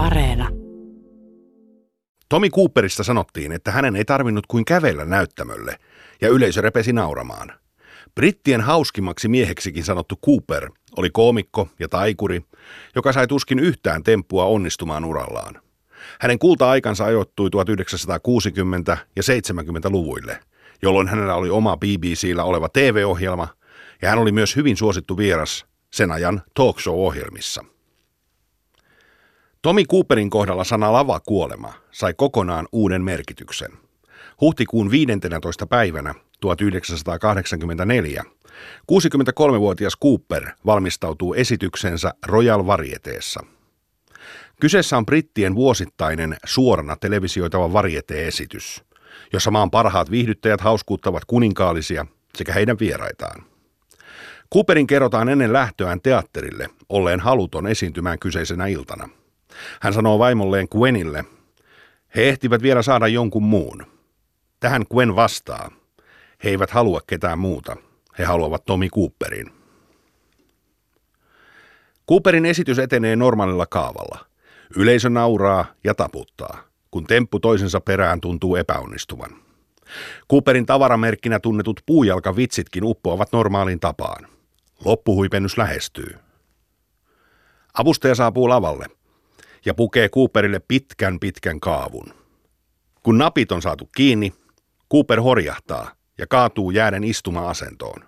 Areena. Tomi Cooperista sanottiin, että hänen ei tarvinnut kuin kävellä näyttämölle, ja yleisö repesi nauramaan. Brittien hauskimmaksi mieheksikin sanottu Cooper oli koomikko ja taikuri, joka sai tuskin yhtään temppua onnistumaan urallaan. Hänen kulta-aikansa ajoittui 1960- ja 70-luvuille, jolloin hänellä oli oma BBCllä oleva TV-ohjelma, ja hän oli myös hyvin suosittu vieras sen ajan talk show-ohjelmissa. Tomi Cooperin kohdalla sana lava kuolema sai kokonaan uuden merkityksen. Huhtikuun 15. päivänä 1984 63-vuotias Cooper valmistautuu esityksensä Royal Varieteessa. Kyseessä on brittien vuosittainen suorana televisioitava variete-esitys, jossa maan parhaat viihdyttäjät hauskuuttavat kuninkaallisia sekä heidän vieraitaan. Cooperin kerrotaan ennen lähtöään teatterille olleen haluton esiintymään kyseisenä iltana. Hän sanoo vaimolleen Gwenille, he ehtivät vielä saada jonkun muun. Tähän Gwen vastaa, he eivät halua ketään muuta, he haluavat Tommy Cooperin. Cooperin esitys etenee normaalilla kaavalla. Yleisö nauraa ja taputtaa, kun temppu toisensa perään tuntuu epäonnistuvan. Cooperin tavaramerkkinä tunnetut puujalkavitsitkin uppoavat normaaliin tapaan. Loppuhuipennus lähestyy. Avustaja saapuu lavalle ja pukee Cooperille pitkän pitkän kaavun. Kun napit on saatu kiinni, Cooper horjahtaa ja kaatuu jääden istuma-asentoon.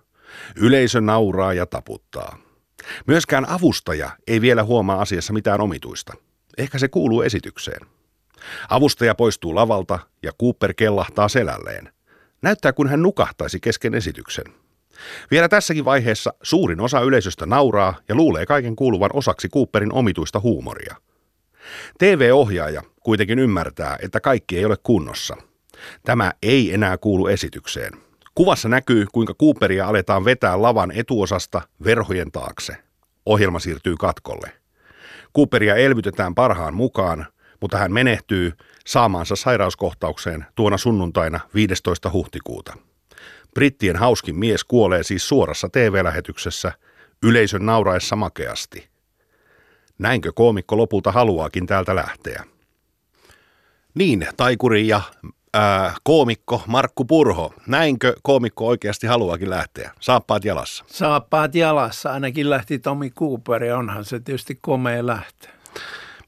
Yleisö nauraa ja taputtaa. Myöskään avustaja ei vielä huomaa asiassa mitään omituista. Ehkä se kuuluu esitykseen. Avustaja poistuu lavalta ja Cooper kellahtaa selälleen. Näyttää kun hän nukahtaisi kesken esityksen. Vielä tässäkin vaiheessa suurin osa yleisöstä nauraa ja luulee kaiken kuuluvan osaksi Cooperin omituista huumoria. TV-ohjaaja kuitenkin ymmärtää, että kaikki ei ole kunnossa. Tämä ei enää kuulu esitykseen. Kuvassa näkyy, kuinka Cooperia aletaan vetää lavan etuosasta verhojen taakse. Ohjelma siirtyy katkolle. Cooperia elvytetään parhaan mukaan, mutta hän menehtyy saamaansa sairauskohtaukseen tuona sunnuntaina 15. huhtikuuta. Brittien hauskin mies kuolee siis suorassa TV-lähetyksessä yleisön nauraessa makeasti. Näinkö koomikko lopulta haluaakin täältä lähteä? Niin, taikuri ja ää, koomikko Markku Purho. Näinkö koomikko oikeasti haluaakin lähteä? Saappaat jalassa. Saappaat jalassa. Ainakin lähti Tomi Cooper ja onhan se tietysti komea lähtö.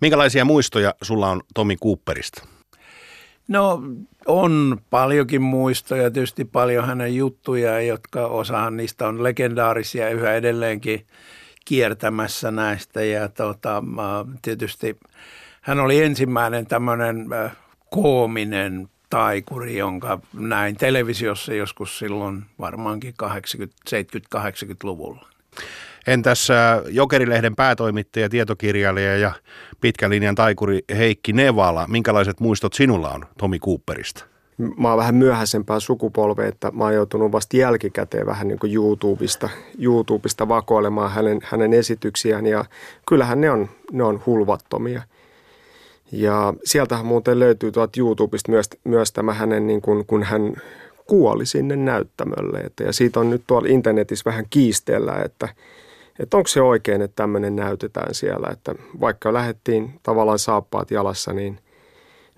Minkälaisia muistoja sulla on Tomi Cooperista? No on paljonkin muistoja, tietysti paljon hänen juttuja, jotka osahan niistä on legendaarisia yhä edelleenkin kiertämässä näistä. Ja tota, tietysti hän oli ensimmäinen tämmöinen koominen taikuri, jonka näin televisiossa joskus silloin varmaankin 80, 70-80-luvulla. Entäs Jokerilehden päätoimittaja, tietokirjailija ja pitkän linjan taikuri Heikki Nevala, minkälaiset muistot sinulla on Tomi Cooperista? Mä oon vähän myöhäisempää sukupolvea, että mä oon joutunut vasta jälkikäteen vähän niin kuin YouTubesta, YouTubesta vakoilemaan hänen, hänen esityksiään ja kyllähän ne on, ne on hulvattomia. Ja sieltähän muuten löytyy tuolta YouTubesta myös, myös tämä hänen, niin kuin, kun hän kuoli sinne näyttämölle. Että, ja siitä on nyt tuolla internetissä vähän kiistellä, että – että onko se oikein, että tämmöinen näytetään siellä, että vaikka lähdettiin tavallaan saappaat jalassa, niin,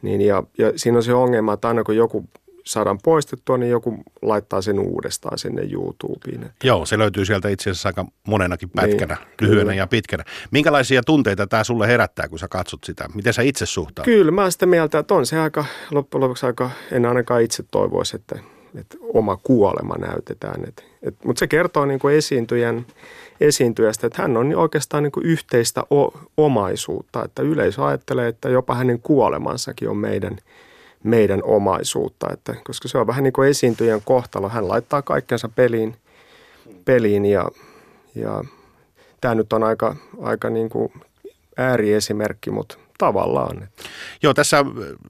niin ja, ja siinä on se ongelma, että aina kun joku saadaan poistettua, niin joku laittaa sen uudestaan sinne YouTubeen. Että. Joo, se löytyy sieltä itse asiassa aika monenakin pätkänä, niin, lyhyenä kyllä. ja pitkänä. Minkälaisia tunteita tämä sulle herättää, kun sä katsot sitä? Miten sä itse suhtaudut? Kyllä, mä sitä mieltä, että on se aika, loppujen lopuksi aika, en ainakaan itse toivoisi, että, että oma kuolema näytetään. Että, että, mutta se kertoo niin kuin esiintyjän esiintyjästä, että hän on oikeastaan niin kuin yhteistä o- omaisuutta, että yleisö ajattelee, että jopa hänen kuolemansakin on meidän, meidän omaisuutta, että, koska se on vähän niin kuin esiintyjän kohtalo. Hän laittaa kaikkensa peliin, peliin ja, ja tämä nyt on aika, aika niin kuin ääriesimerkki, mutta tavallaan. Joo, tässä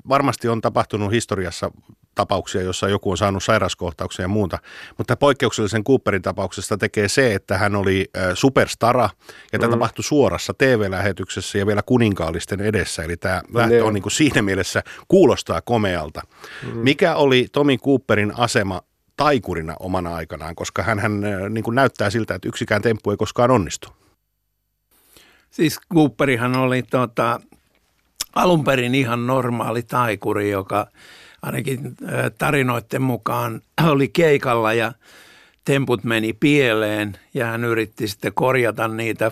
varmasti on tapahtunut historiassa tapauksia, jossa joku on saanut sairauskohtauksia ja muuta. Mutta poikkeuksellisen Cooperin tapauksesta tekee se, että hän oli superstara ja tämä mm. tapahtui suorassa TV-lähetyksessä ja vielä kuninkaallisten edessä. Eli tämä lähtö on niin kuin siinä mielessä kuulostaa komealta. Mm. Mikä oli Tomi Cooperin asema taikurina omana aikanaan, koska hän, hän niin kuin näyttää siltä, että yksikään temppu ei koskaan onnistu. Siis Cooperihan oli tota, alun perin ihan normaali taikuri, joka ainakin tarinoiden mukaan oli keikalla ja temput meni pieleen ja hän yritti sitten korjata niitä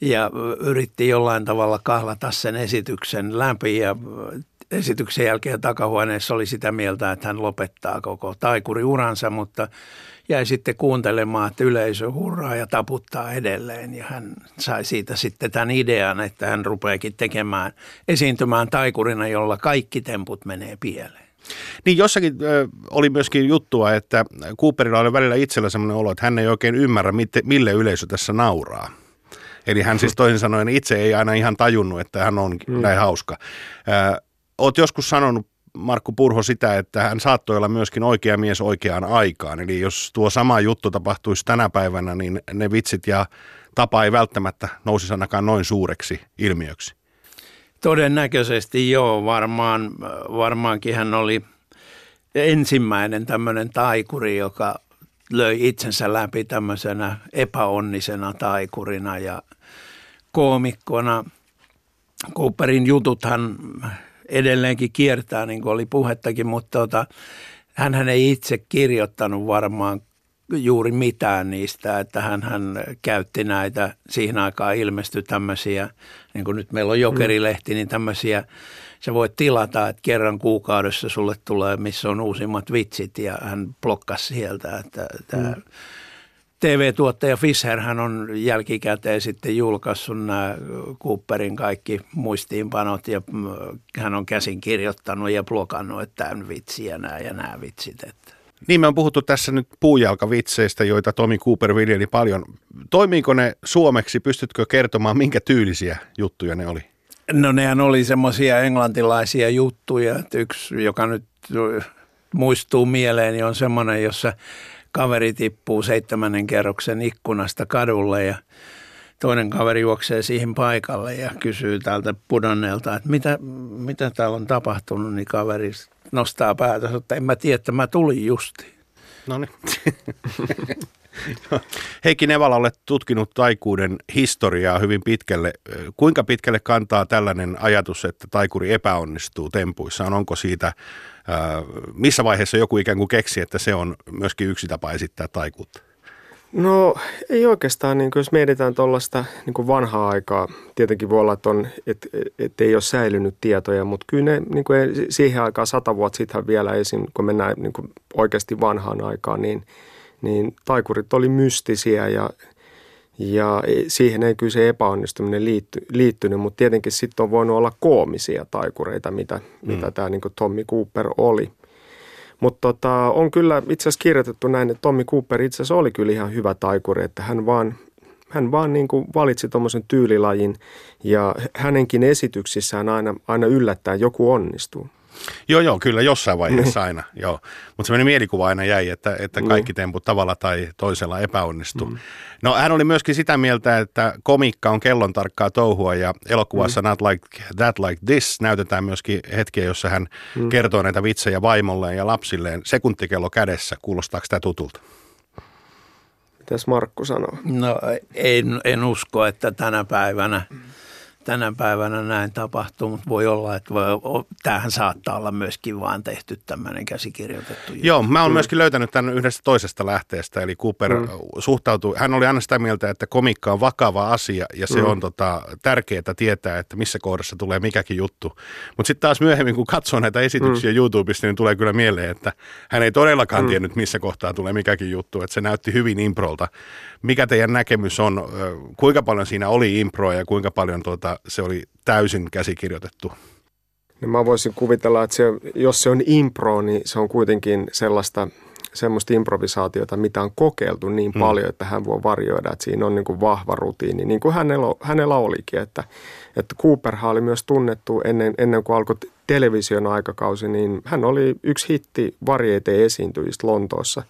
ja yritti jollain tavalla kahlata sen esityksen läpi ja esityksen jälkeen takahuoneessa oli sitä mieltä, että hän lopettaa koko taikuriuransa, mutta jäi sitten kuuntelemaan, että yleisö hurraa ja taputtaa edelleen. Ja hän sai siitä sitten tämän idean, että hän rupeakin tekemään, esiintymään taikurina, jolla kaikki temput menee pieleen. Niin jossakin ö, oli myöskin juttua, että Cooperilla oli välillä itsellä sellainen olo, että hän ei oikein ymmärrä, mille yleisö tässä nauraa. Eli hän siis toisin sanoen itse ei aina ihan tajunnut, että hän on mm. näin hauska. Ö, oot joskus sanonut Markku Purho sitä, että hän saattoi olla myöskin oikea mies oikeaan aikaan. Eli jos tuo sama juttu tapahtuisi tänä päivänä, niin ne vitsit ja tapa ei välttämättä nousisi ainakaan noin suureksi ilmiöksi. Todennäköisesti joo, varmaan, varmaankin hän oli ensimmäinen tämmöinen taikuri, joka löi itsensä läpi tämmöisenä epäonnisena taikurina ja koomikkona. Cooperin jututhan edelleenkin kiertää, niin kuin oli puhettakin, mutta tota, hän ei itse kirjoittanut varmaan juuri mitään niistä, että hän, hän käytti näitä, siihen aikaan ilmestyi tämmöisiä, niin kuin nyt meillä on jokerilehti, niin tämmöisiä, sä voit tilata, että kerran kuukaudessa sulle tulee, missä on uusimmat vitsit ja hän blokkasi sieltä, että tämä mm TV-tuottaja Fisher hän on jälkikäteen sitten julkaissut nämä Cooperin kaikki muistiinpanot ja mm, hän on käsin kirjoittanut ja blokannut, että tämän vitsi ja nämä ja nämä vitsit. Että. Niin me on puhuttu tässä nyt puujalkavitseistä, joita Tomi Cooper viljeli paljon. Toimiiko ne suomeksi? Pystytkö kertomaan, minkä tyylisiä juttuja ne oli? No nehän oli semmoisia englantilaisia juttuja. Yksi, joka nyt muistuu mieleen, niin on semmoinen, jossa – kaveri tippuu seitsemännen kerroksen ikkunasta kadulle ja toinen kaveri juoksee siihen paikalle ja kysyy täältä pudonneelta, että mitä, mitä täällä on tapahtunut, niin kaveri nostaa päätä, että en mä tiedä, että mä tulin justi. No niin. Heikki Nevala, olet tutkinut taikuuden historiaa hyvin pitkälle. Kuinka pitkälle kantaa tällainen ajatus, että taikuri epäonnistuu tempuissaan? Onko siitä, missä vaiheessa joku ikään kuin keksi, että se on myöskin yksi tapa esittää taikuutta? No ei oikeastaan, niin jos mietitään tuollaista niin vanhaa aikaa, tietenkin voi olla, että on, et, et ei ole säilynyt tietoja, mutta kyllä ne niin kuin siihen aikaan sata vuotta sitten vielä esim. kun mennään niin kuin oikeasti vanhaan aikaan, niin, niin taikurit oli mystisiä ja, ja siihen ei kyllä se epäonnistuminen liitty, liittynyt, mutta tietenkin sitten on voinut olla koomisia taikureita, mitä, mm. mitä tämä niin Tommy Cooper oli – mutta tota, on kyllä itse asiassa kirjoitettu näin, että Tommy Cooper itse asiassa oli kyllä ihan hyvä taikuri, että hän vaan, hän vaan niin kuin valitsi tuommoisen tyylilajin ja hänenkin esityksissään aina, aina yllättäen joku onnistuu. Joo, joo, kyllä jossain vaiheessa aina, joo. Mutta semmoinen mielikuva aina jäi, että, että niin. kaikki temput tavalla tai toisella epäonnistuu. Mm. No hän oli myöskin sitä mieltä, että komikka on kellon tarkkaa touhua ja elokuvassa mm. Not Like That Like This näytetään myöskin hetkiä, jossa hän mm. kertoo näitä vitsejä vaimolleen ja lapsilleen sekuntikello kädessä. Kuulostaako tämä tutulta? Mitäs Markku sanoo? No en, en usko, että tänä päivänä – tänä päivänä näin tapahtuu, mutta voi olla, että voi, tämähän saattaa olla myöskin vaan tehty tämmöinen käsikirjoitettu juttu. Joo, mä oon mm. myöskin löytänyt tämän yhdestä toisesta lähteestä, eli Cooper mm. suhtautuu, hän oli aina sitä mieltä, että komikka on vakava asia ja se mm. on tota, tärkeää tietää, että missä kohdassa tulee mikäkin juttu. Mutta sitten taas myöhemmin, kun katsoo näitä esityksiä mm. YouTubesta, niin tulee kyllä mieleen, että hän ei todellakaan mm. tiennyt, missä kohtaa tulee mikäkin juttu, että se näytti hyvin improlta. Mikä teidän näkemys on, kuinka paljon siinä oli improa ja kuinka paljon tuota, se oli täysin käsikirjoitettu? No mä voisin kuvitella, että se, jos se on impro, niin se on kuitenkin sellaista semmoista improvisaatiota, mitä on kokeiltu niin hmm. paljon, että hän voi varjoida, että siinä on niin kuin vahva rutiini, niin kuin hänellä, hänellä olikin. Että, että Cooperhan oli myös tunnettu ennen, ennen kuin alkoi television aikakausi, niin hän oli yksi hitti varieite esiintyjistä Lontoossa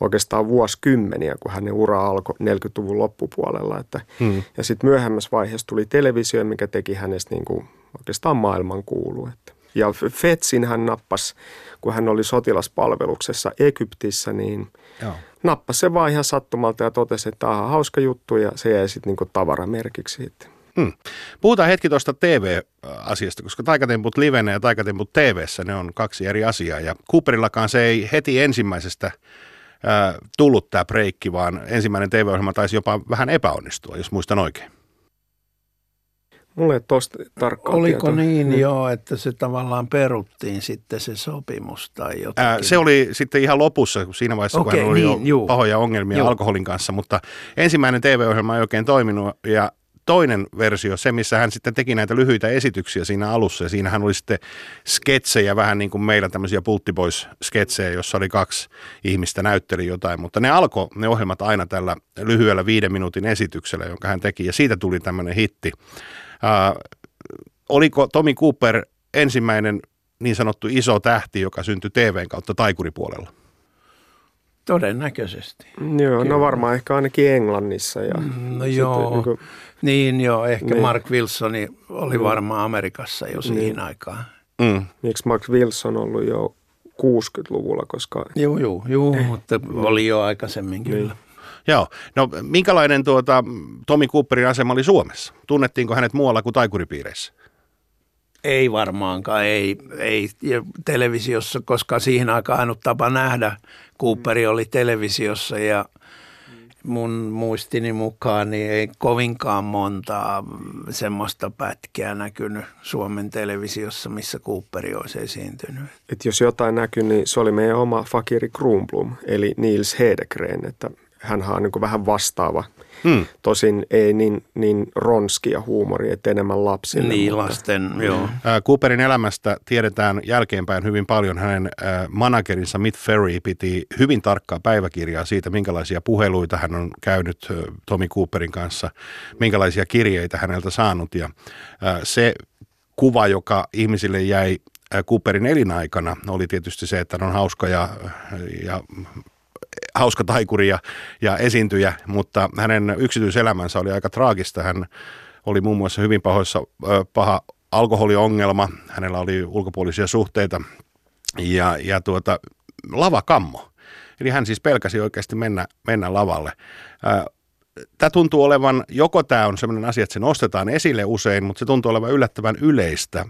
oikeastaan vuosikymmeniä, kun hänen ura alkoi 40-luvun loppupuolella. Että, hmm. Ja sitten myöhemmässä vaiheessa tuli televisio, mikä teki hänestä niin kuin oikeastaan maailman kuulu. Että. Ja Fetsin hän nappasi, kun hän oli sotilaspalveluksessa Egyptissä, niin Joo. nappasi se vaan ihan sattumalta ja totesi, että aha, hauska juttu ja se jäi sitten niin tavaramerkiksi. Hmm. Puhutaan hetki tuosta TV-asiasta, koska Taikatemput livenä ja Taikatemput TVssä ne on kaksi eri asiaa. Ja Cooperillakaan se ei heti ensimmäisestä ää, tullut tämä breikki, vaan ensimmäinen TV-ohjelma taisi jopa vähän epäonnistua, jos muistan oikein. Mulle ei tosta tarkkaan Oliko tietoa. niin, niin joo, että se tavallaan peruttiin sitten se sopimus tai jotakin? Ää, se oli sitten ihan lopussa, kun siinä vaiheessa, Okei, kun hän oli niin, jo juu. pahoja ongelmia Juu. alkoholin kanssa, mutta ensimmäinen TV-ohjelma ei oikein toiminut ja toinen versio, se missä hän sitten teki näitä lyhyitä esityksiä siinä alussa ja siinähän oli sitten sketsejä, vähän niin kuin meillä tämmöisiä Pulttiboys-sketsejä, jossa oli kaksi ihmistä näytteli jotain, mutta ne alkoi ne ohjelmat aina tällä lyhyellä viiden minuutin esityksellä, jonka hän teki ja siitä tuli tämmöinen hitti. Ää, oliko Tomi Cooper ensimmäinen niin sanottu iso tähti, joka syntyi TVn kautta taikuripuolella? Todennäköisesti. Joo, Kyllä. no varmaan ehkä ainakin Englannissa. Ja No sitten joo, niin kuin- niin joo, ehkä Niin. Mark Wilsoni oli varmaan Amerikassa jo siihen aikaan. Mm. miksi Max Wilson on ollut jo 60-luvulla, koska Joo, joo, joo, mutta oli jo aikaisemmin kyllä. Joo. No minkälainen tuota, Tomi Cooperin asema oli Suomessa? Tunnettiinko hänet muualla kuin taikuripiireissä? Ei varmaankaan, ei, ei ja televisiossa, koska siihen aikaan ainut tapa nähdä Cooperi oli televisiossa ja mun muistini mukaan niin ei kovinkaan montaa semmoista pätkää näkynyt Suomen televisiossa, missä Cooperi olisi esiintynyt. että jos jotain näkyy, niin se oli meidän oma Fakiri Kruunblom, eli Niels Hedegren, että hän on niin vähän vastaava. Hmm. Tosin ei niin, niin ronskia huumori, että enemmän lapsille. Niin, mutta- lasten, joo. Ää, Cooperin elämästä tiedetään jälkeenpäin hyvin paljon. Hänen ää, managerinsa Mitt Ferry piti hyvin tarkkaa päiväkirjaa siitä, minkälaisia puheluita hän on käynyt ää, Tomi Cooperin kanssa, minkälaisia kirjeitä häneltä saanut. Ja se kuva, joka ihmisille jäi Cooperin elinaikana, oli tietysti se, että hän on hauska ja, ja hauska taikuri ja, ja esiintyjä, mutta hänen yksityiselämänsä oli aika traagista. Hän oli muun muassa hyvin pahoissa, paha alkoholiongelma, hänellä oli ulkopuolisia suhteita ja, ja tuota, lavakammo. Eli hän siis pelkäsi oikeasti mennä, mennä lavalle. Tämä tuntuu olevan, joko tämä on sellainen asia, että se nostetaan esille usein, mutta se tuntuu olevan yllättävän yleistä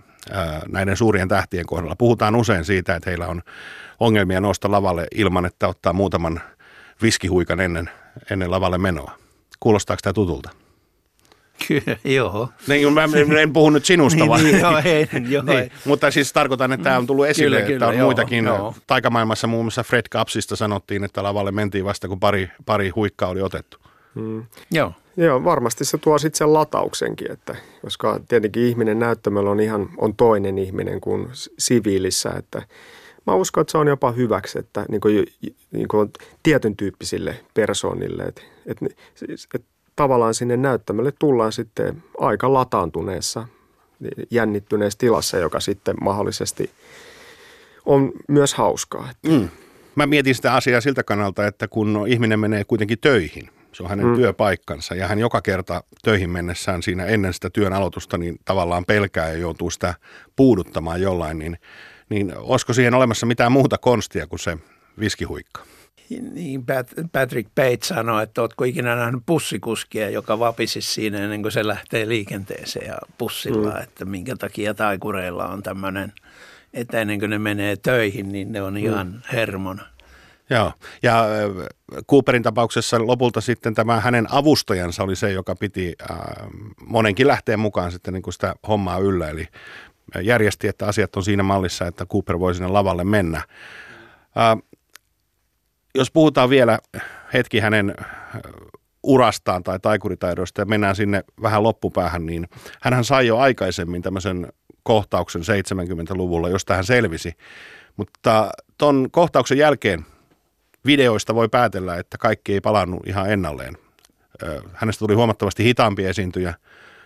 näiden suurien tähtien kohdalla. Puhutaan usein siitä, että heillä on ongelmia nousta lavalle ilman, että ottaa muutaman viskihuikan ennen, ennen lavalle menoa. Kuulostaako tämä tutulta? Kyllä, joo. Niin, mä en- puhu nyt sinusta, Niin, vaan... niin, joo, ei, joo, niin, ei. mutta siis tarkoitan, että tämä on tullut esille, Kyllä, että on joo, muitakin. joo. Taikamaailmassa muun muassa Fred Kapsista sanottiin, että lavalle mentiin vasta, kun pari, pari huikkaa oli otettu. joo. Joo, varmasti se tuo sitten sen latauksenkin, että, koska tietenkin ihminen näyttämöllä on ihan on toinen ihminen kuin siviilissä, että mä uskon, että se on jopa hyväksi, että niin kuin, niin kuin tietyn tyyppisille persoonille, että, että, siis, että tavallaan sinne näyttämölle tullaan sitten aika lataantuneessa, jännittyneessä tilassa, joka sitten mahdollisesti on myös hauskaa. Mm. Mä mietin sitä asiaa siltä kannalta, että kun ihminen menee kuitenkin töihin, se on hänen mm. työpaikkansa ja hän joka kerta töihin mennessään siinä ennen sitä työn aloitusta niin tavallaan pelkää ja joutuu sitä puuduttamaan jollain, niin, niin olisiko siihen olemassa mitään muuta konstia kuin se viskihuikka? Niin Pat- Patrick Pate sanoi, että oletko ikinä nähnyt pussikuskia, joka vapisi siinä ennen kuin se lähtee liikenteeseen ja pussilla, mm. että minkä takia taikureilla on tämmöinen, että ennen kuin ne menee töihin, niin ne on ihan mm. hermona. Joo, ja äh, Cooperin tapauksessa lopulta sitten tämä hänen avustajansa oli se, joka piti äh, monenkin lähteen mukaan sitten niin kuin sitä hommaa yllä, eli järjesti, että asiat on siinä mallissa, että Cooper voi sinne lavalle mennä. Äh, jos puhutaan vielä hetki hänen äh, urastaan tai taikuritaidoista ja mennään sinne vähän loppupäähän, niin hän sai jo aikaisemmin tämmöisen kohtauksen 70-luvulla, josta hän selvisi. Mutta ton kohtauksen jälkeen videoista voi päätellä, että kaikki ei palannut ihan ennalleen. Hänestä tuli huomattavasti hitaampi esiintyjä,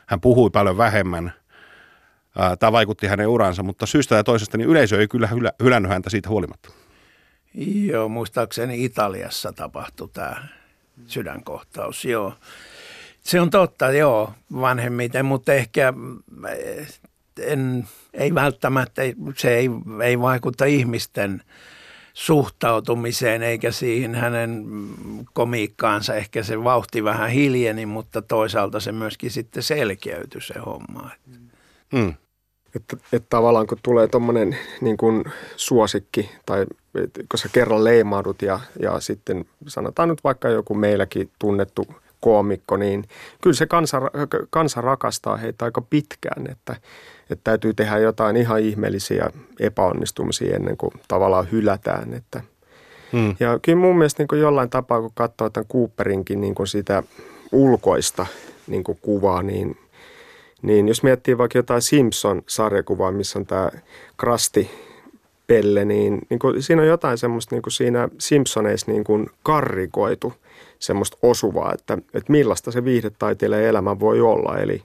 hän puhui paljon vähemmän, tämä vaikutti hänen uransa, mutta syystä ja toisesta niin yleisö ei kyllä hylä, hylännyt häntä siitä huolimatta. Joo, muistaakseni Italiassa tapahtui tämä sydänkohtaus, joo. Se on totta, joo, vanhemmiten, mutta ehkä en, ei välttämättä, se ei, ei vaikuta ihmisten suhtautumiseen eikä siihen hänen komiikkaansa. Ehkä se vauhti vähän hiljeni, mutta toisaalta se myöskin sitten selkeytyi se homma. Hmm. Että, että tavallaan kun tulee tuommoinen niin kuin suosikki tai kun sä kerran leimaudut ja, ja sitten sanotaan nyt vaikka joku meilläkin tunnettu koomikko, niin kyllä se kansa, kansa rakastaa heitä aika pitkään, että, että täytyy tehdä jotain ihan ihmeellisiä epäonnistumisia ennen kuin tavallaan hylätään. Että. Hmm. Ja kyllä mun mielestä niin kuin jollain tapaa, kun katsoo tämän Cooperinkin niin kuin sitä ulkoista niin kuin kuvaa, niin, niin jos miettii vaikka jotain Simpson-sarjakuvaa, missä on tämä Krasti Pelle, niin, niin kuin, siinä on jotain semmoista niin kuin siinä Simpsoneissa niin kuin karrikoitu semmoista osuvaa, että, että millaista se viihdetaiteilijan elämä voi olla. Eli,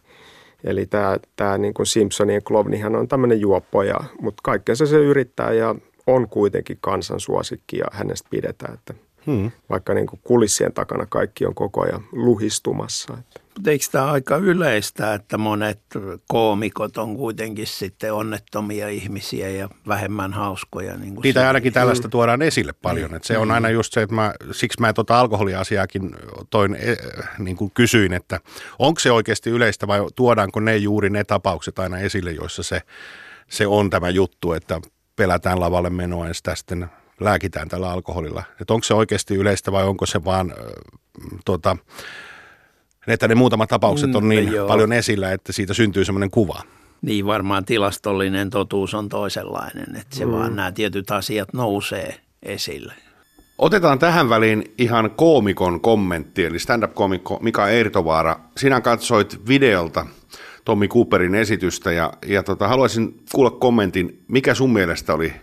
eli tämä, tämä niin kuin Simpsonien klovnihan on tämmöinen juoppo, ja, mutta kaikkensa se yrittää ja on kuitenkin kansansuosikki ja hänestä pidetään. Että Hmm. Vaikka niin kuin kulissien takana kaikki on koko ajan luhistumassa. Mutta eikö tämä aika yleistä, että monet koomikot on kuitenkin sitten onnettomia ihmisiä ja vähemmän hauskoja? Niin kuin Niitä ainakin tällaista tuodaan esille paljon. Niin. Että se on aina just se, että mä, siksi mä tuota alkoholiasiaakin toin, e, niin kuin kysyin, että onko se oikeasti yleistä vai tuodaanko ne juuri ne tapaukset aina esille, joissa se, se on tämä juttu, että pelätään lavalle menoa ja sitä sitten lääkitään tällä alkoholilla. Että onko se oikeasti yleistä vai onko se vaan äh, tota, että ne muutamat tapaukset on mm, niin mm, paljon esillä, että siitä syntyy semmoinen kuva. Niin varmaan tilastollinen totuus on toisenlainen, että se mm. vaan nämä tietyt asiat nousee esille. Otetaan tähän väliin ihan koomikon kommentti, eli stand-up-koomikko Mika Eertovaara. Sinä katsoit videolta Tommi Cooperin esitystä ja, ja tota, haluaisin kuulla kommentin, mikä sun mielestä oli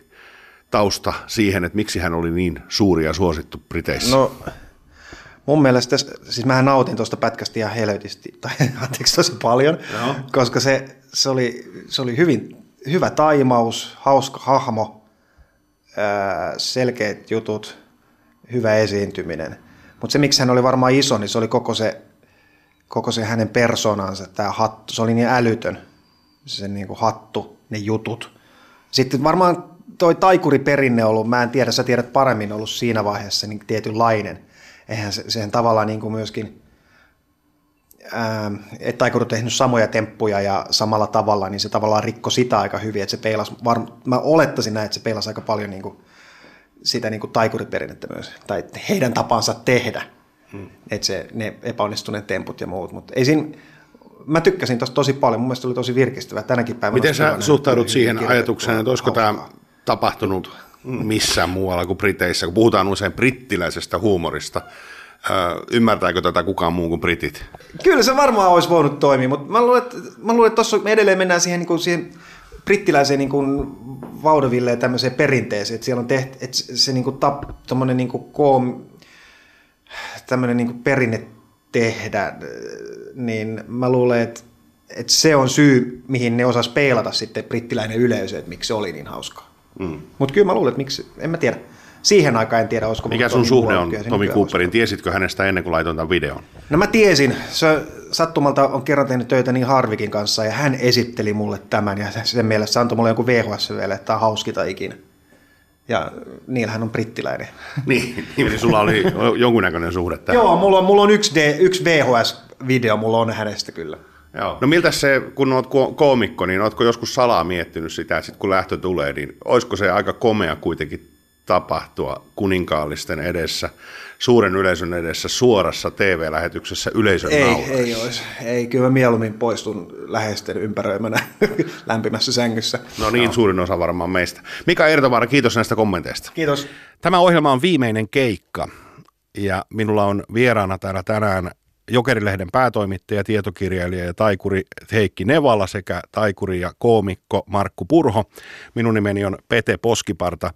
tausta siihen, että miksi hän oli niin suuri ja suosittu Briteissä? No mun mielestä, siis mähän nautin tuosta pätkästä ihan helvetisti, tai anteeksi tosi paljon, no. koska se, se, oli, se oli hyvin, hyvä taimaus, hauska hahmo, selkeät jutut, hyvä esiintyminen. Mutta se, miksi hän oli varmaan iso, niin se oli koko se, koko se hänen persoonansa, tämä hattu. Se oli niin älytön, se niin kuin hattu, ne jutut. Sitten varmaan toi taikuriperinne ollut, mä en tiedä, sä tiedät paremmin ollut siinä vaiheessa niin tietynlainen. Eihän se, sehän tavallaan niin kuin myöskin, ää, että taikuri on tehnyt samoja temppuja ja samalla tavalla, niin se tavallaan rikko sitä aika hyvin, että se peilasi, var, mä olettaisin näin, että se peilasi aika paljon niin kuin sitä niin kuin taikuriperinnettä myös, tai heidän tapansa tehdä. Hmm. Että se, ne epäonnistuneet temput ja muut, mutta ei siinä, mä tykkäsin tosta tosi paljon, mun mielestä oli tosi virkistävä tänäkin päivänä. Miten sä suhtaudut siihen ajatukseen, että olisiko tämä tapahtunut missään muualla kuin Briteissä, kun puhutaan usein brittiläisestä huumorista. Ymmärtääkö tätä kukaan muu kuin britit? Kyllä se varmaan olisi voinut toimia, mutta mä luulen, että, mä luulen, että tuossa me edelleen mennään siihen, niin kuin siihen brittiläiseen niin kuin vaudeville tämmöiseen perinteeseen, että siellä on tehty, että se niin kuin tap, niin kuin koom, tämmöinen niin kuin perinne tehdä, niin mä luulen, että, että se on syy, mihin ne osas peilata sitten brittiläinen yleisö, että miksi se oli niin hauskaa. Mm. Mutta kyllä mä luulen, että miksi, en mä tiedä. Siihen aikaan en tiedä, olisiko Mikä sun suhde on Tomi Cooperin? Tiesitkö hänestä ennen kuin laitoin tämän videon? No mä tiesin. Se sattumalta on kerran tehnyt töitä niin Harvikin kanssa ja hän esitteli mulle tämän ja sen mielessä antoi mulle joku VHS vielä, että tämä on hauskita ikinä. Ja niillähän on brittiläinen. niin, niin sulla oli jonkunnäköinen suhde tähän. Joo, mulla on, mulla on yksi, D, yksi VHS-video, mulla on hänestä kyllä. Joo. No miltä se, kun olet koomikko, niin oletko joskus salaa miettinyt sitä, että sit kun lähtö tulee, niin olisiko se aika komea kuitenkin tapahtua kuninkaallisten edessä, suuren yleisön edessä, suorassa TV-lähetyksessä yleisön Ei, ei olisi. Ei, kyllä mä mieluummin poistun läheisten ympäröimänä lämpimässä sängyssä. No niin, no. suurin osa varmaan meistä. Mika Ertovaara, kiitos näistä kommenteista. Kiitos. Tämä ohjelma on viimeinen keikka ja minulla on vieraana täällä tänään Jokerilehden päätoimittaja, tietokirjailija ja taikuri Heikki Nevala sekä taikuri ja koomikko Markku Purho. Minun nimeni on Pete Poskiparta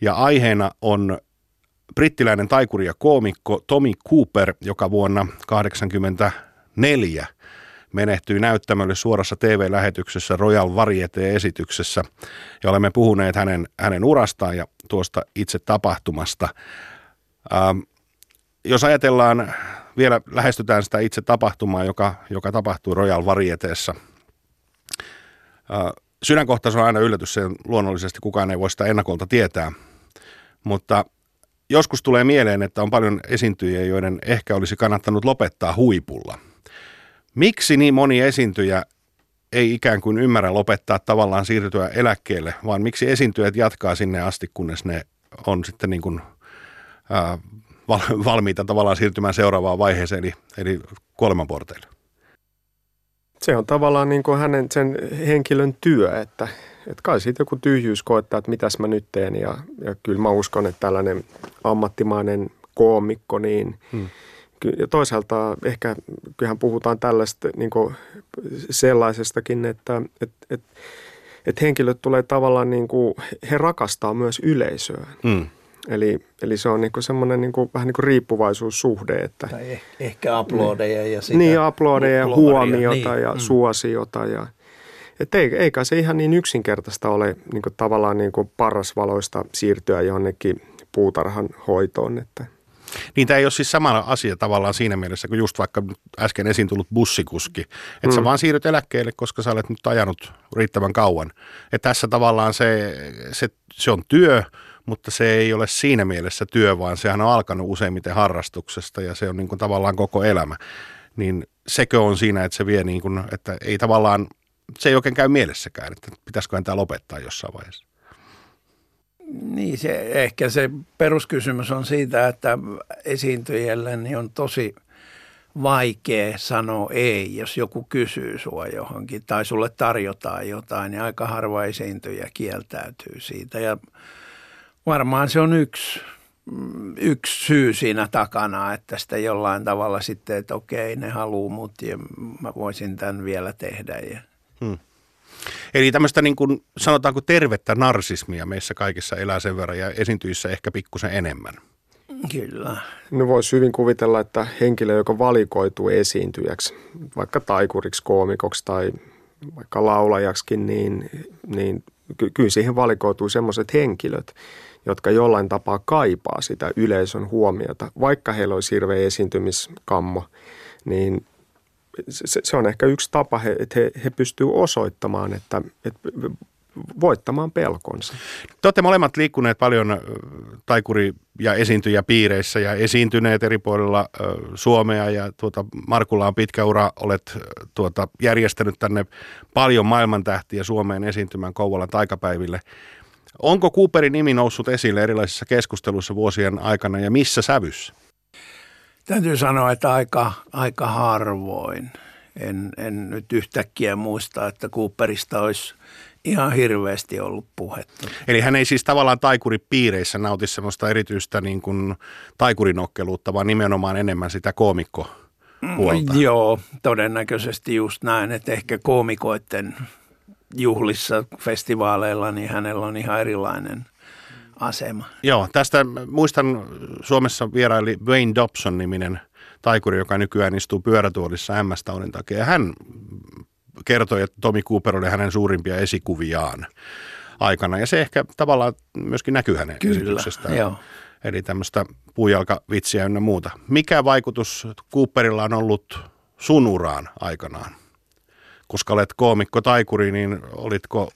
ja aiheena on brittiläinen taikuri ja koomikko Tommy Cooper, joka vuonna 1984 menehtyi näyttämölle suorassa TV-lähetyksessä Royal Variety-esityksessä ja olemme puhuneet hänen, hänen urastaan ja tuosta itse tapahtumasta. Ähm, jos ajatellaan vielä lähestytään sitä itse tapahtumaa, joka, joka tapahtui Royal Varieteessa. Sydänkohtaus on aina yllätys, sen luonnollisesti kukaan ei voi sitä ennakolta tietää, Mutta joskus tulee mieleen, että on paljon esiintyjiä, joiden ehkä olisi kannattanut lopettaa huipulla. Miksi niin moni esiintyjä ei ikään kuin ymmärrä lopettaa tavallaan siirtyä eläkkeelle, vaan miksi esiintyjät jatkaa sinne asti, kunnes ne on sitten niin kuin, ää, valmiita tavallaan siirtymään seuraavaan vaiheeseen, eli, eli kuolemanporteille? Se on tavallaan niin kuin hänen sen henkilön työ, että, että kai siitä joku tyhjyys koettaa, että mitäs mä nyt teen. Ja, ja kyllä mä uskon, että tällainen ammattimainen koomikko, niin hmm. ja toisaalta ehkä kyllähän puhutaan tällaista niin sellaisestakin, että, että, että, että henkilöt tulee tavallaan niin kuin, he rakastaa myös yleisöä. Hmm. Eli, eli se on niinku semmoinen niinku, vähän niin kuin riippuvaisuussuhde. Että, tai eh, ehkä uploadeja ja sitä. Niin, uploadeja ja huomiota niin. ja mm. suosiota. Ja, että ei, eikä se ihan niin yksinkertaista ole niin kuin, tavallaan niin kuin parasvaloista siirtyä jonnekin puutarhan hoitoon. Että. Niin tämä ei ole siis sama asia tavallaan siinä mielessä kuin just vaikka äsken esiin tullut bussikuski. Että mm. sä vaan siirryt eläkkeelle, koska sä olet nyt ajanut riittävän kauan. Että tässä tavallaan se, se, se on työ, mutta se ei ole siinä mielessä työ, vaan sehän on alkanut useimmiten harrastuksesta ja se on niin kuin tavallaan koko elämä. Niin sekö on siinä, että se vie niin kuin, että ei tavallaan, se ei oikein käy mielessäkään, että pitäisikö tämä lopettaa jossain vaiheessa. Niin, se, ehkä se peruskysymys on siitä, että esiintyjälle niin on tosi vaikea sanoa ei, jos joku kysyy sua johonkin tai sulle tarjotaan jotain, niin aika harva esiintyjä kieltäytyy siitä. Ja varmaan se on yksi, yksi syy siinä takana, että sitä jollain tavalla sitten, että okei, ne haluaa mut ja mä voisin tämän vielä tehdä. Ja. Hmm. Eli tämmöistä niin kuin sanotaanko tervettä narsismia meissä kaikissa elää sen verran ja esiintyissä ehkä pikkusen enemmän. Kyllä. No voisi hyvin kuvitella, että henkilö, joka valikoituu esiintyjäksi, vaikka taikuriksi, koomikoksi tai vaikka laulajaksikin, niin, niin ky- kyllä siihen valikoituu semmoiset henkilöt, jotka jollain tapaa kaipaa sitä yleisön huomiota. Vaikka heillä olisi hirveä esiintymiskammo, niin se, se on ehkä yksi tapa, että he, he pystyvät osoittamaan, että, että voittamaan pelkonsa. Te olette molemmat liikkuneet paljon taikuri- ja esiintyjäpiireissä ja esiintyneet eri puolilla Suomea ja tuota, Markulla on pitkä ura, olet tuota, järjestänyt tänne paljon maailmantähtiä Suomeen esiintymään Kouvolan taikapäiville. Onko Cooperin nimi noussut esille erilaisissa keskusteluissa vuosien aikana ja missä sävyssä? Täytyy sanoa, että aika, aika harvoin. En, en nyt yhtäkkiä muista, että Cooperista olisi ihan hirveästi ollut puhetta. Eli hän ei siis tavallaan taikuripiireissä nauti sellaista erityistä niin kuin taikurinokkeluutta, vaan nimenomaan enemmän sitä koomikko puolta. Mm, joo, todennäköisesti just näin, että ehkä koomikoiden juhlissa, festivaaleilla, niin hänellä on ihan erilainen asema. Joo, tästä muistan Suomessa vieraili Wayne Dobson-niminen taikuri, joka nykyään istuu pyörätuolissa MS-taudin takia. Hän kertoi, että Tommy Cooper oli hänen suurimpia esikuviaan aikana. Ja se ehkä tavallaan myöskin näkyy hänen Kyllä, esityksestään. Joo. Eli tämmöistä puujalkavitsiä ynnä muuta. Mikä vaikutus Cooperilla on ollut sun uraan aikanaan? Koska olet koomikko taikuri, niin olitko,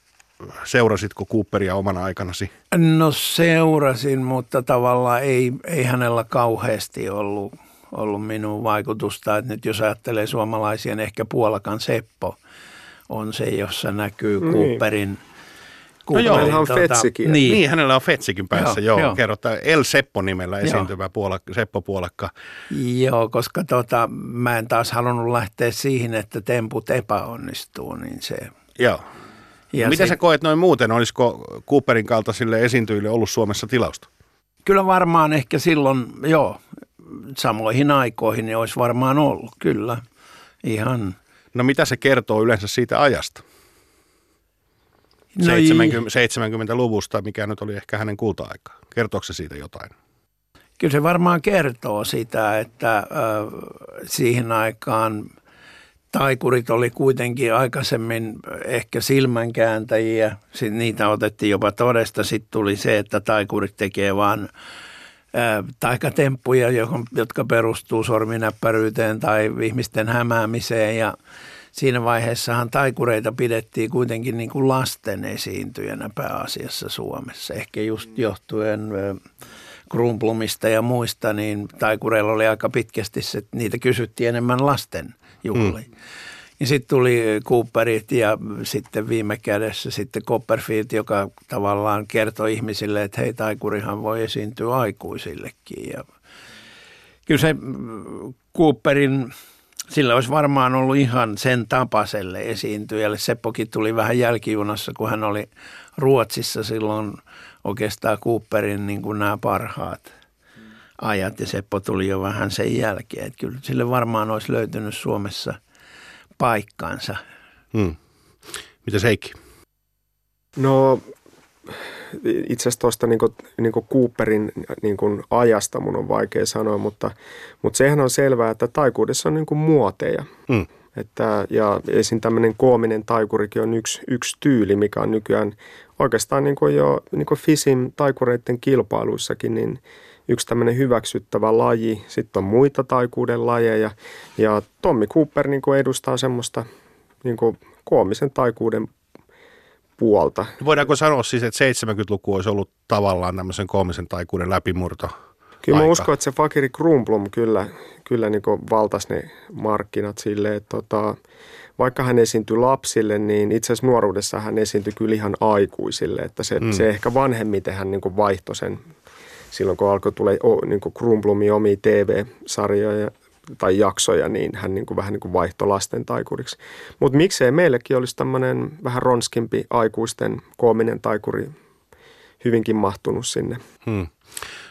seurasitko Cooperia omana aikanasi? No seurasin, mutta tavallaan ei, ei hänellä kauheasti ollut, ollut minun vaikutusta. Että nyt jos ajattelee suomalaisia, niin ehkä Puolakan Seppo on se, jossa näkyy niin. Cooperin – No joo, hänellä on tuota, Fetsikin. Niin. niin, hänellä on Fetsikin päässä, joo. joo. Kerrotaan El Seppo nimellä esiintyvä puolak, Seppo Puolakka. Joo, koska tota, mä en taas halunnut lähteä siihen, että temput epäonnistuu, niin se... Joo. Ja Miten se, sä koet noin muuten? Olisiko Cooperin kaltaisille esiintyjille ollut Suomessa tilausta? Kyllä varmaan ehkä silloin, joo, samoihin aikoihin niin olisi varmaan ollut, kyllä. Ihan. No mitä se kertoo yleensä siitä ajasta? No 70, 70-luvusta, mikä nyt oli ehkä hänen kulta-aikaa. Kertooko se siitä jotain? Kyllä se varmaan kertoo sitä, että äh, siihen aikaan taikurit oli kuitenkin aikaisemmin ehkä silmänkääntäjiä. Sitten niitä otettiin jopa todesta. Sitten tuli se, että taikurit tekee vain taikatemppuja, jotka perustuu sorminäppäryyteen tai ihmisten hämäämiseen ja siinä vaiheessahan taikureita pidettiin kuitenkin niin kuin lasten esiintyjänä pääasiassa Suomessa. Ehkä just johtuen Krumplumista ja muista, niin taikureilla oli aika pitkästi se, että niitä kysyttiin enemmän lasten juhliin. Mm. Ja sitten tuli Cooperit ja sitten viime kädessä sitten Copperfield, joka tavallaan kertoi ihmisille, että hei, taikurihan voi esiintyä aikuisillekin. Ja kyllä se Cooperin, sillä olisi varmaan ollut ihan sen tapaselle esiintyjälle. Seppokin tuli vähän jälkijunassa, kun hän oli Ruotsissa silloin oikeastaan Cooperin niin kuin nämä parhaat ajat ja Seppo tuli jo vähän sen jälkeen. Että kyllä sille varmaan olisi löytynyt Suomessa paikkansa. Hmm. Mitä Heikki? No itse asiassa tuosta niin niin Cooperin niin ajasta mun on vaikea sanoa, mutta, mutta sehän on selvää, että taikuudessa on niin muoteja. Hmm. Että, ja esim. tämmöinen koominen taikurikin on yksi, yksi tyyli, mikä on nykyään oikeastaan niin kuin jo niin kuin FISin taikureiden kilpailuissakin, niin yksi tämmöinen hyväksyttävä laji. Sitten on muita taikuuden lajeja ja Tommi Cooper niin kuin edustaa semmoista niin kuin koomisen taikuuden puolta. Voidaanko sanoa siis, että 70-luku olisi ollut tavallaan tämmöisen koomisen taikuuden läpimurto? Kyllä mä uskon, että se Fakiri Krumplum kyllä, kyllä niin valtasi ne markkinat silleen, että tota, vaikka hän esiintyi lapsille, niin itse asiassa nuoruudessa hän esiintyi kyllä ihan aikuisille, että se, mm. se ehkä vanhemmiten hän niin vaihtoi sen silloin, kun alkoi tulla niin Krumplumi omia TV-sarjoja tai jaksoja, niin hän niin kuin vähän niin kuin vaihtoi lasten taikuriksi. Mutta miksei meillekin olisi tämmöinen vähän ronskimpi aikuisten koominen taikuri hyvinkin mahtunut sinne. Hmm.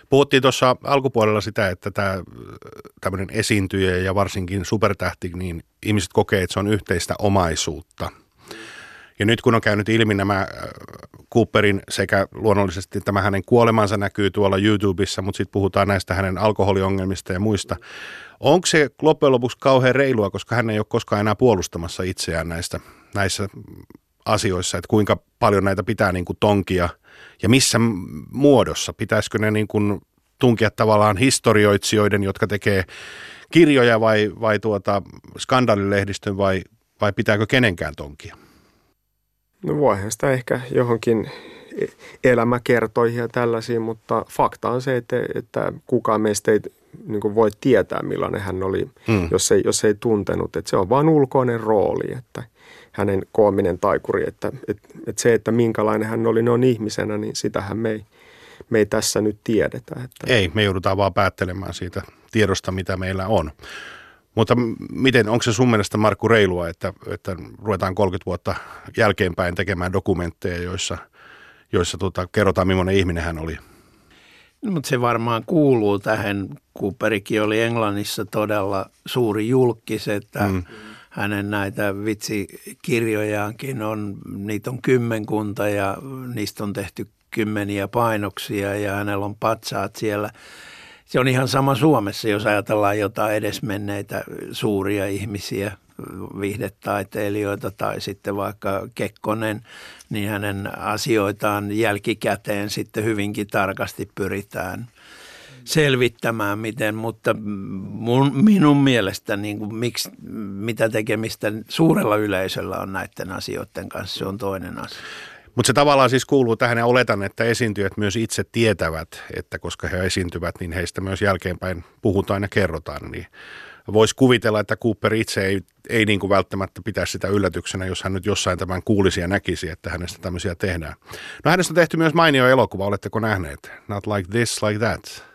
Puhuttiin tuossa alkupuolella sitä, että tämä tämmöinen esiintyjä ja varsinkin supertähti, niin ihmiset kokee, että se on yhteistä omaisuutta. Ja nyt kun on käynyt ilmi nämä äh, Cooperin sekä luonnollisesti tämä hänen kuolemansa näkyy tuolla YouTubessa, mutta sitten puhutaan näistä hänen alkoholiongelmista ja muista. Onko se loppujen lopuksi kauhean reilua, koska hän ei ole koskaan enää puolustamassa itseään näistä, näissä asioissa, että kuinka paljon näitä pitää niin kuin tonkia – ja missä muodossa? Pitäisikö ne niin kuin tunkia tavallaan historioitsijoiden, jotka tekee kirjoja vai, vai tuota skandalilehdistön vai, vai pitääkö kenenkään tonkia? No voihan sitä ehkä johonkin elämäkertoihin ja tällaisiin, mutta fakta on se, että, että kukaan meistä ei niin voi tietää, millainen hän oli, hmm. jos, ei, jos ei tuntenut. Että se on vain ulkoinen rooli, että hänen koominen taikuri, että, että, että se, että minkälainen hän oli noin ihmisenä, niin sitähän me ei, me ei tässä nyt tiedetä. Että. Ei, me joudutaan vaan päättelemään siitä tiedosta, mitä meillä on. Mutta miten, onko se sun mielestä Markku reilua, että, että ruvetaan 30 vuotta jälkeenpäin tekemään dokumentteja, joissa, joissa tota, kerrotaan, millainen ihminen hän oli? Mutta se varmaan kuuluu tähän. Cooperikin oli Englannissa todella suuri julkis, että mm hänen näitä vitsikirjojaankin on, niitä on kymmenkunta ja niistä on tehty kymmeniä painoksia ja hänellä on patsaat siellä. Se on ihan sama Suomessa, jos ajatellaan jotain edesmenneitä suuria ihmisiä, viihdetaiteilijoita tai sitten vaikka Kekkonen, niin hänen asioitaan jälkikäteen sitten hyvinkin tarkasti pyritään selvittämään miten, mutta mun, minun mielestä niin kuin, miksi, mitä tekemistä suurella yleisöllä on näiden asioiden kanssa, se on toinen asia. Mutta se tavallaan siis kuuluu tähän ja oletan, että esiintyjät myös itse tietävät, että koska he esiintyvät, niin heistä myös jälkeenpäin puhutaan ja kerrotaan. Niin voisi kuvitella, että Cooper itse ei, ei niin kuin välttämättä pitäisi sitä yllätyksenä, jos hän nyt jossain tämän kuulisi ja näkisi, että hänestä tämmöisiä tehdään. No hänestä on tehty myös mainio elokuva, oletteko nähneet? Not like this, like that.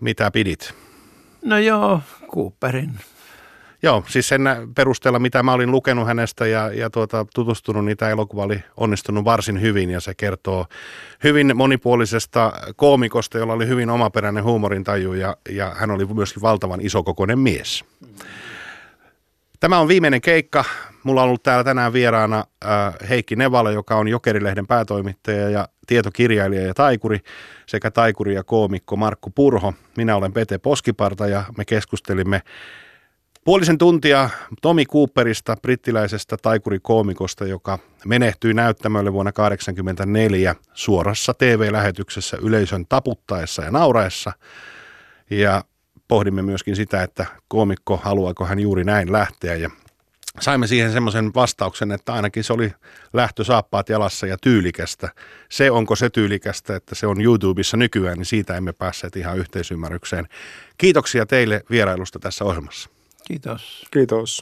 Mitä pidit? No joo, Cooperin. Joo, siis sen perusteella, mitä mä olin lukenut hänestä ja, ja tuota, tutustunut, niin tämä elokuva oli onnistunut varsin hyvin ja se kertoo hyvin monipuolisesta koomikosta, jolla oli hyvin omaperäinen huumorintaju ja, ja hän oli myöskin valtavan isokokoinen mies. Tämä on viimeinen keikka. Mulla on ollut täällä tänään vieraana äh, Heikki Nevala, joka on Jokerilehden päätoimittaja ja tietokirjailija ja taikuri, sekä taikuri ja koomikko Markku Purho. Minä olen Pete Poskiparta ja me keskustelimme puolisen tuntia Tomi Cooperista, brittiläisestä taikurikoomikosta, joka menehtyi näyttämölle vuonna 1984 suorassa TV-lähetyksessä yleisön taputtaessa ja nauraessa. Ja pohdimme myöskin sitä, että koomikko, haluaako hän juuri näin lähteä. Ja saimme siihen semmoisen vastauksen, että ainakin se oli lähtösaappaat jalassa ja tyylikästä. Se, onko se tyylikästä, että se on YouTubessa nykyään, niin siitä emme päässeet ihan yhteisymmärrykseen. Kiitoksia teille vierailusta tässä ohjelmassa. Kiitos. Kiitos.